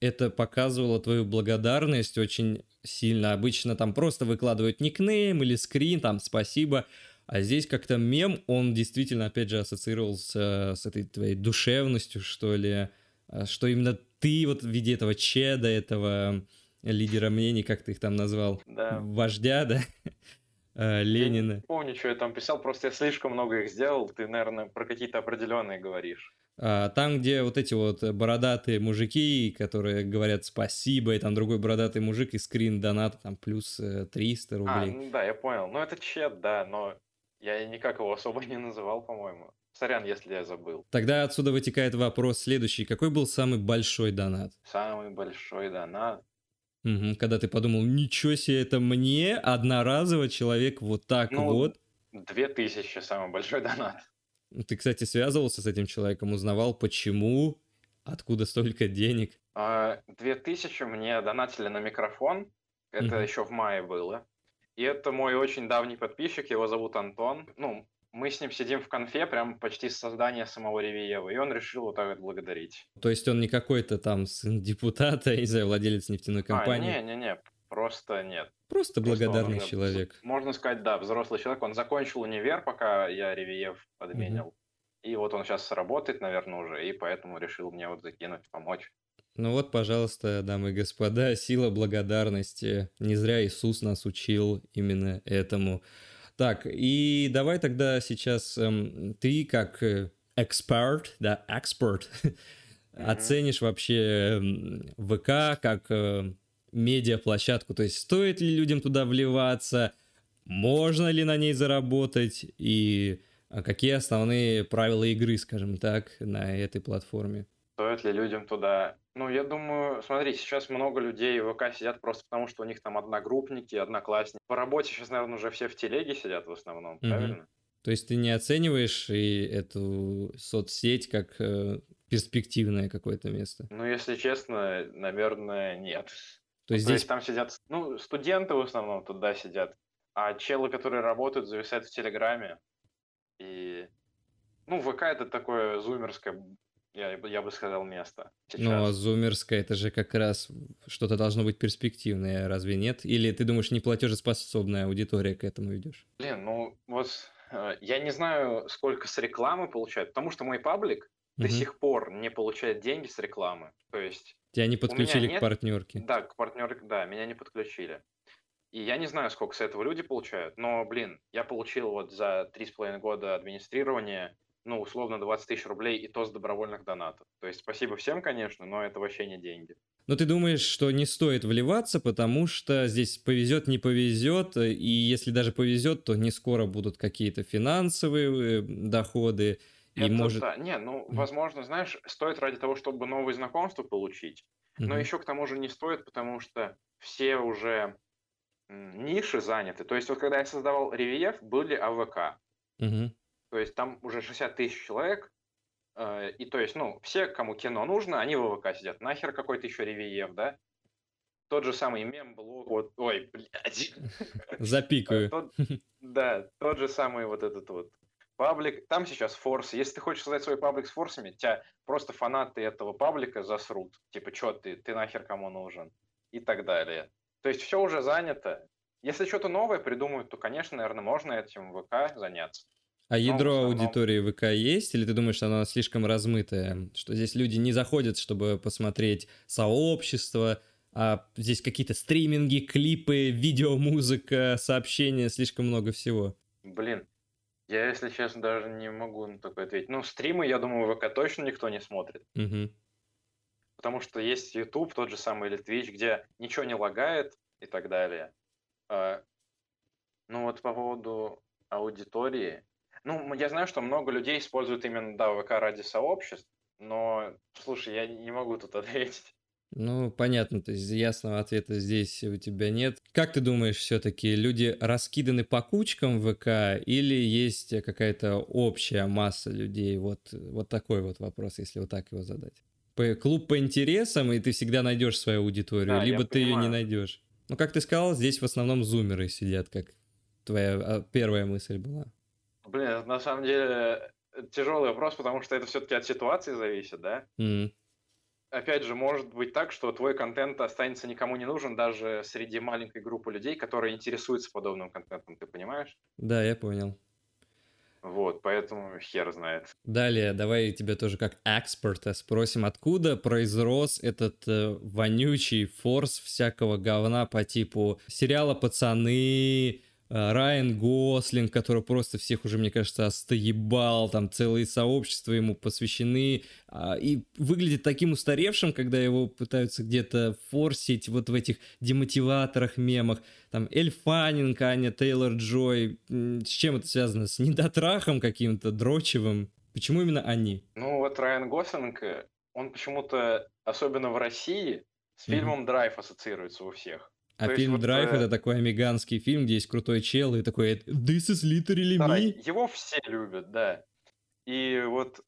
это показывало твою благодарность очень сильно. Обычно там просто выкладывают никнейм или скрин, там спасибо. А здесь как-то мем, он действительно, опять же, ассоциировался с этой твоей душевностью, что ли, а, что именно ты вот в виде этого чеда, этого лидера мнений, как ты их там назвал, да. вождя, да, Ленина. (laughs) Я не помню, что я там писал, просто я слишком много их сделал, ты, наверное, про какие-то определенные говоришь. А, там, где вот эти вот бородатые мужики, которые говорят спасибо, и там другой бородатый мужик и скрин доната там плюс 300 э, а, рублей. А, ну да, я понял. Ну это чет, да, но я никак его особо не называл, по-моему. Сорян, если я забыл. Тогда отсюда вытекает вопрос следующий. Какой был самый большой донат? Самый большой донат? Угу, когда ты подумал, ничего себе, это мне одноразово человек вот так ну, вот. Две тысячи самый большой донат. Ты, кстати, связывался с этим человеком, узнавал, почему, откуда столько денег? А, две тысячи мне донатили на микрофон. Это угу. еще в мае было. И это мой очень давний подписчик, его зовут Антон. Ну, мы с ним сидим в конфе прям почти с создания самого Ревиева, и он решил вот так отблагодарить. То есть он не какой-то там сын депутата, не знаю, владелец нефтяной компании? А, не-не-не, просто нет. Просто благодарный Просто человек. Можно сказать, да, взрослый человек. Он закончил универ, пока я Ревиев подменил. Угу. И вот он сейчас работает, наверное, уже, и поэтому решил мне вот закинуть, помочь. Ну вот, пожалуйста, дамы и господа, сила благодарности. Не зря Иисус нас учил именно этому. Так, и давай тогда сейчас эм, ты как э, эксперт, да, эксперт, (laughs) mm-hmm. оценишь вообще эм, ВК как э, медиаплощадку, то есть стоит ли людям туда вливаться, можно ли на ней заработать и а, какие основные правила игры, скажем так, на этой платформе? Стоит ли людям туда... Ну, я думаю, смотри, сейчас много людей в ВК сидят просто потому, что у них там одногруппники, одноклассники. По работе сейчас, наверное, уже все в телеге сидят в основном, mm-hmm. правильно? То есть ты не оцениваешь и эту соцсеть как э, перспективное какое-то место? Ну, если честно, наверное, нет. То есть, ну, здесь... То есть там сидят, ну, студенты в основном туда сидят, а челы, которые работают, зависают в Телеграме. И, ну, ВК это такое зумерское, я, я бы сказал, место. Сейчас. Ну, а зумерское это же как раз что-то должно быть перспективное, разве нет? Или ты думаешь, не платежеспособная аудитория к этому идешь? Блин, ну, вот э, я не знаю, сколько с рекламы получают, потому что мой паблик угу. до сих пор не получает деньги с рекламы. То есть Тебя не подключили к партнерке. Да, к партнерке, да, меня не подключили. И я не знаю, сколько с этого люди получают, но, блин, я получил вот за три с половиной года администрирования ну, условно, 20 тысяч рублей, и то с добровольных донатов. То есть спасибо всем, конечно, но это вообще не деньги. Но ты думаешь, что не стоит вливаться, потому что здесь повезет, не повезет, и если даже повезет, то не скоро будут какие-то финансовые э, доходы. И это может... да. Не, ну, возможно, знаешь, стоит ради того, чтобы новые знакомства получить, mm-hmm. но еще к тому же не стоит, потому что все уже ниши заняты. То есть вот когда я создавал рельеф, были АВК. Mm-hmm. То есть там уже 60 тысяч человек, Э, и то есть, ну, все, кому кино нужно, они в ВК сидят. Нахер какой-то еще ревиев, да? Тот же самый мем вот, ой, блядь. (laughs) Запикаю. Тот, да, тот же самый вот этот вот паблик. Там сейчас форсы. Если ты хочешь создать свой паблик с форсами, тебя просто фанаты этого паблика засрут. Типа, что ты, ты нахер кому нужен? И так далее. То есть все уже занято. Если что-то новое придумают, то, конечно, наверное, можно этим ВК заняться. А ядро основном... аудитории ВК есть, или ты думаешь, что она слишком размытая? Что здесь люди не заходят, чтобы посмотреть сообщество, а здесь какие-то стриминги, клипы, видеомузыка, сообщения, слишком много всего. Блин, я, если честно, даже не могу на такое ответить. Ну, стримы, я думаю, ВК точно никто не смотрит. Угу. Потому что есть YouTube, тот же самый или Twitch, где ничего не лагает и так далее. А, ну вот по поводу аудитории, ну, я знаю, что много людей используют именно, да, ВК ради сообществ, но, слушай, я не могу тут (laughs) ответить. Ну, понятно, то есть ясного ответа здесь у тебя нет. Как ты думаешь, все-таки люди раскиданы по кучкам в ВК или есть какая-то общая масса людей? Вот, вот такой вот вопрос, если вот так его задать. По, клуб по интересам, и ты всегда найдешь свою аудиторию, да, либо ты понимаю. ее не найдешь. Ну, как ты сказал, здесь в основном зумеры сидят, как твоя а, первая мысль была. Блин, на самом деле тяжелый вопрос, потому что это все-таки от ситуации зависит, да? Mm. Опять же, может быть так, что твой контент останется никому не нужен даже среди маленькой группы людей, которые интересуются подобным контентом, ты понимаешь? Да, я понял. Вот, поэтому хер знает. Далее, давай тебя тоже как эксперта спросим, откуда произрос этот э, вонючий форс всякого говна по типу сериала «Пацаны», Э, Райан Гослинг, который просто всех уже, мне кажется, остоебал, там целые сообщества ему посвящены, а, и выглядит таким устаревшим, когда его пытаются где-то форсить вот в этих демотиваторах, мемах. Там Эль Фаннинг, Аня Тейлор Джой, с чем это связано? С недотрахом каким-то, дрочевым? Почему именно они? Ну вот Райан Гослинг, э, он почему-то, особенно в России, с фильмом «Драйв» ассоциируется у всех. А То фильм «Драйв» — это такой американский фильм, где есть крутой чел и такой «This is literally да, me». Его все любят, да. И вот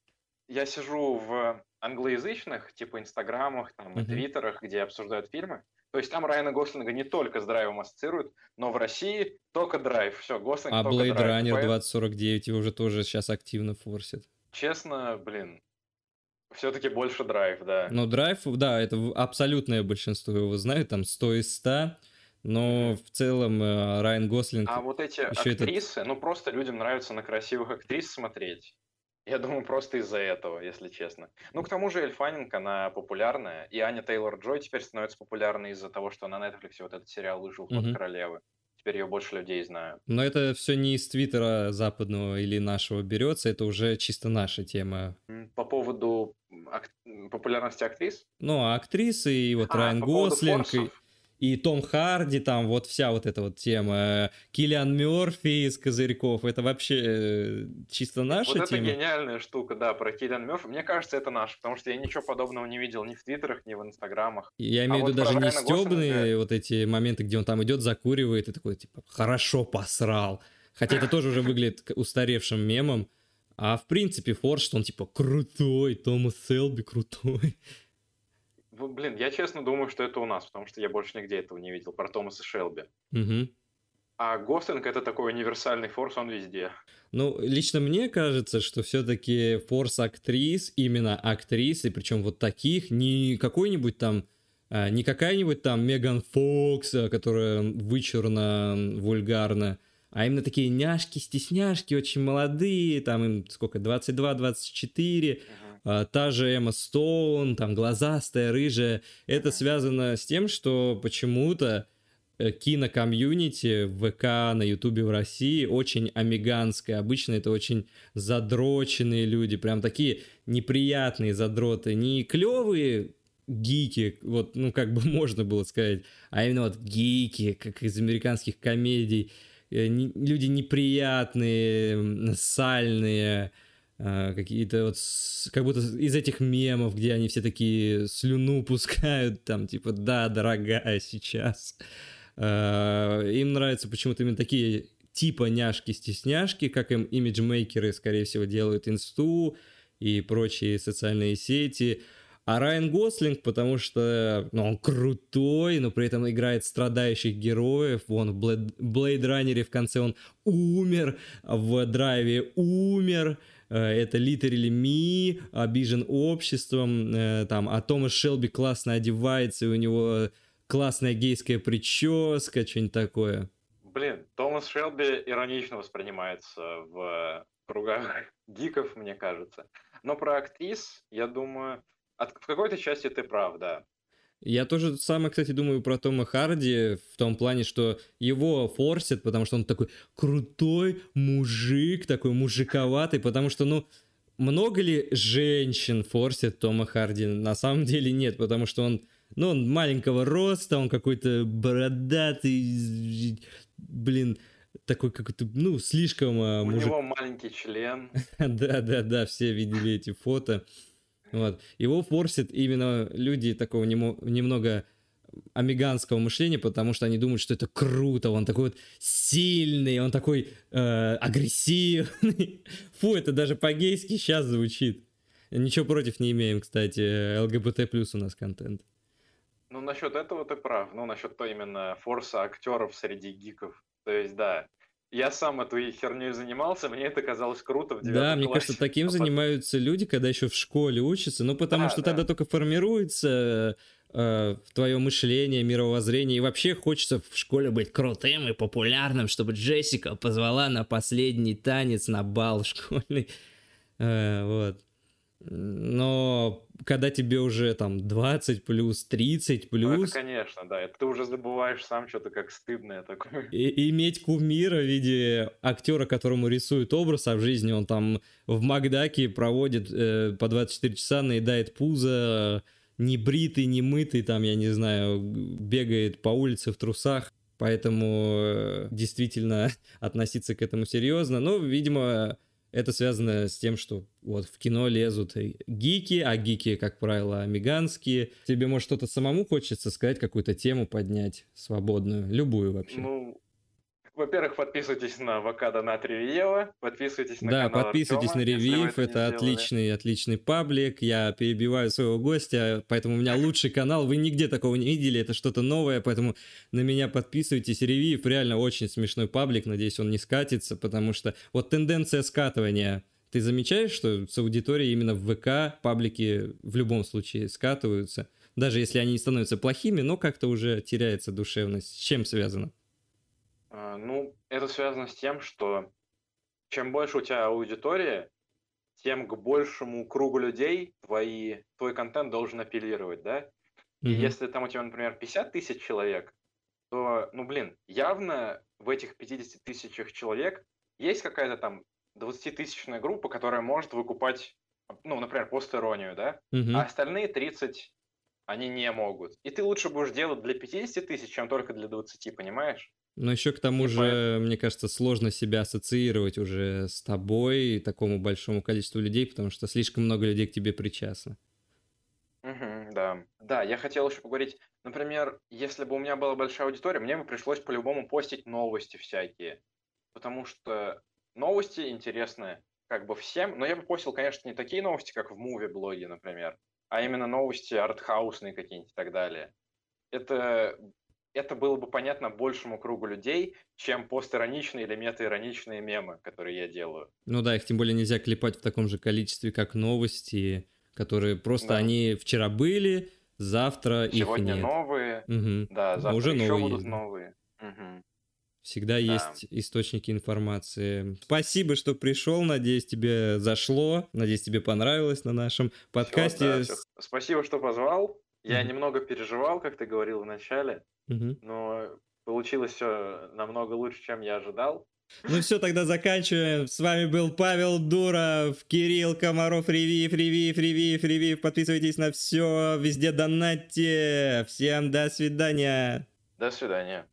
я сижу в англоязычных, типа, инстаграмах там, uh-huh. и твиттерах, где обсуждают фильмы. То есть там Райана Гослинга не только с драйвом ассоциируют, но в России только драйв. Все, Гослинг А Blade Runner 2049 его уже тоже сейчас активно форсит. Честно, блин, все-таки больше драйв, да. Ну, драйв, да, это абсолютное большинство его знает, там 100 из 100, но в целом э, Райан Гослинг... А вот эти актрисы, этот... ну просто людям нравится на красивых актрис смотреть. Я думаю, просто из-за этого, если честно. Ну, к тому же Эльфанинг, она популярная, и Аня Тейлор-Джой теперь становится популярной из-за того, что на Netflix вот этот сериал вышел «Ход mm-hmm. королевы». Теперь ее больше людей знают. Но это все не из Твиттера западного или нашего берется, это уже чисто наша тема. По поводу ак... популярности актрис? Ну, а актрисы и вот а, Райан Гослинг, и, и Том Харди, там вот вся вот эта вот тема, Киллиан Мерфи из «Козырьков», это вообще э, чисто наша вот тема? это гениальная штука, да, про Киллиан Мерфи. Мне кажется, это наш, потому что я ничего подобного не видел ни в Твиттерах, ни в Инстаграмах. Я имею в а виду вот даже не стебные Гослинга... вот эти моменты, где он там идет, закуривает и такой, типа, хорошо посрал. Хотя это тоже уже выглядит устаревшим мемом. А в принципе Форд, что он типа крутой, Томас Селби крутой. Блин, я честно думаю, что это у нас, потому что я больше нигде этого не видел про Томаса Шелби. Угу. А Гослинг это такой универсальный форс, он везде. Ну, лично мне кажется, что все-таки форс актрис, именно актрисы, причем вот таких, не какой-нибудь там, а, не какая-нибудь там Меган Фокс, а, которая вычурно, вульгарна, а именно такие няшки-стесняшки, очень молодые, там им сколько, 22-24, uh-huh. А, та же Эмма Стоун, там глазастая, рыжая. Это связано с тем, что почему-то э, кинокомьюнити в ВК, на Ютубе в России очень амиганское. Обычно это очень задроченные люди, прям такие неприятные задроты. Не клевые гики, вот, ну, как бы (laughs) можно было сказать, а именно вот гики, как из американских комедий. Э, люди неприятные, сальные, какие-то вот, как будто из этих мемов, где они все такие слюну пускают, (laughs) там, типа, да, дорогая, сейчас. Э, им нравятся почему-то именно такие типа няшки-стесняшки, как им имиджмейкеры, скорее всего, делают инсту и прочие социальные сети. А Райан Гослинг, потому что ну, он крутой, но при этом играет страдающих героев. Вон в Блейд Раннере в конце он умер, в Драйве умер. Э, это Literally Me, обижен обществом. Э, там, а Томас Шелби классно одевается, и у него классная гейская прическа, что-нибудь такое. Блин, Томас Шелби иронично воспринимается в кругах (laughs) гиков, мне кажется. Но про актрис, я думаю, от, в какой-то части ты прав, да. Я тоже самое, кстати, думаю про Тома Харди в том плане, что его форсят, потому что он такой крутой мужик, такой мужиковатый, потому что, ну, много ли женщин форсят Тома Харди? На самом деле нет, потому что он, ну, он маленького роста, он какой-то бородатый, блин, такой какой-то, ну, слишком... А, У мужик... него маленький член. (laughs) Да-да-да, все видели эти фото. Вот. Его форсят именно люди такого нему, немного амиганского мышления, потому что они думают, что это круто, он такой вот сильный, он такой э, агрессивный. (laughs) Фу, это даже по-гейски сейчас звучит. Ничего против не имеем, кстати, ЛГБТ плюс у нас контент. Ну, насчет этого ты прав. Ну, насчет то именно форса актеров среди гиков. То есть, да, я сам этой херней занимался, мне это казалось круто в Да, мне кажется, таким а занимаются люди, когда еще в школе учатся, ну потому да, что да. тогда только формируется э, твое мышление, мировоззрение, и вообще хочется в школе быть крутым и популярным, чтобы Джессика позвала на последний танец на бал школьный. (laughs) Э, вот. Но когда тебе уже там 20 плюс, 30 плюс... Ну, это, конечно, да. Это ты уже забываешь сам что-то как стыдное такое. И, иметь кумира в виде актера, которому рисует образ, а в жизни он там в Макдаке проводит э, по 24 часа, наедает пузо, не бритый, не мытый, там, я не знаю, бегает по улице в трусах. Поэтому э, действительно (laughs) относиться к этому серьезно. Но, видимо, это связано с тем, что вот в кино лезут гики, а гики, как правило, амиганские. Тебе, может, что-то самому хочется сказать, какую-то тему поднять свободную, любую вообще. Ну, во-первых, подписывайтесь на Авокадо на Ревиева, подписывайтесь на Да, подписывайтесь Артема, на Ревиев, это отличный, отличный паблик, я перебиваю своего гостя, поэтому у меня лучший канал, вы нигде такого не видели, это что-то новое, поэтому на меня подписывайтесь, Ревиев реально очень смешной паблик, надеюсь, он не скатится, потому что вот тенденция скатывания, ты замечаешь, что с аудиторией именно в ВК паблики в любом случае скатываются, даже если они не становятся плохими, но как-то уже теряется душевность. С чем связано? А, ну, это связано с тем, что чем больше у тебя аудитория, тем к большему кругу людей твои, твой контент должен апеллировать, да? И mm-hmm. если там у тебя, например, 50 тысяч человек, то, ну, блин, явно в этих 50 тысячах человек есть какая-то там 20-тысячная группа, которая может выкупать, ну, например, постеронию, да? Mm-hmm. А остальные 30 они не могут. И ты лучше будешь делать для 50 тысяч, чем только для 20, понимаешь? Но еще к тому же, поэтому... мне кажется, сложно себя ассоциировать уже с тобой, такому большому количеству людей, потому что слишком много людей к тебе причастны. Угу, да. Да, я хотел еще поговорить, например, если бы у меня была большая аудитория, мне бы пришлось по-любому постить новости всякие. Потому что новости интересны как бы всем, но я бы постил, конечно, не такие новости, как в муви-блоге, например, а именно новости артхаусные какие-нибудь и так далее. Это это было бы понятно большему кругу людей, чем постироничные или метаироничные мемы, которые я делаю. Ну да, их тем более нельзя клепать в таком же количестве, как новости, которые просто да. они вчера были, завтра Сегодня их нет. новые, угу. да, завтра уже еще новые будут новые. Угу. Всегда да. есть источники информации. Спасибо, что пришел. Надеюсь, тебе зашло. Надеюсь, тебе понравилось на нашем подкасте. Все, да, все. Спасибо, что позвал. Я mm немного переживал, как ты говорил в начале. Угу. Но Получилось все намного лучше, чем я ожидал. Ну все, тогда заканчиваем. С вами был Павел Дуров, Кирилл Комаров, Ревив, Ревив, Ревив, Ревив. Подписывайтесь на все, везде донатьте. Всем до свидания. До свидания.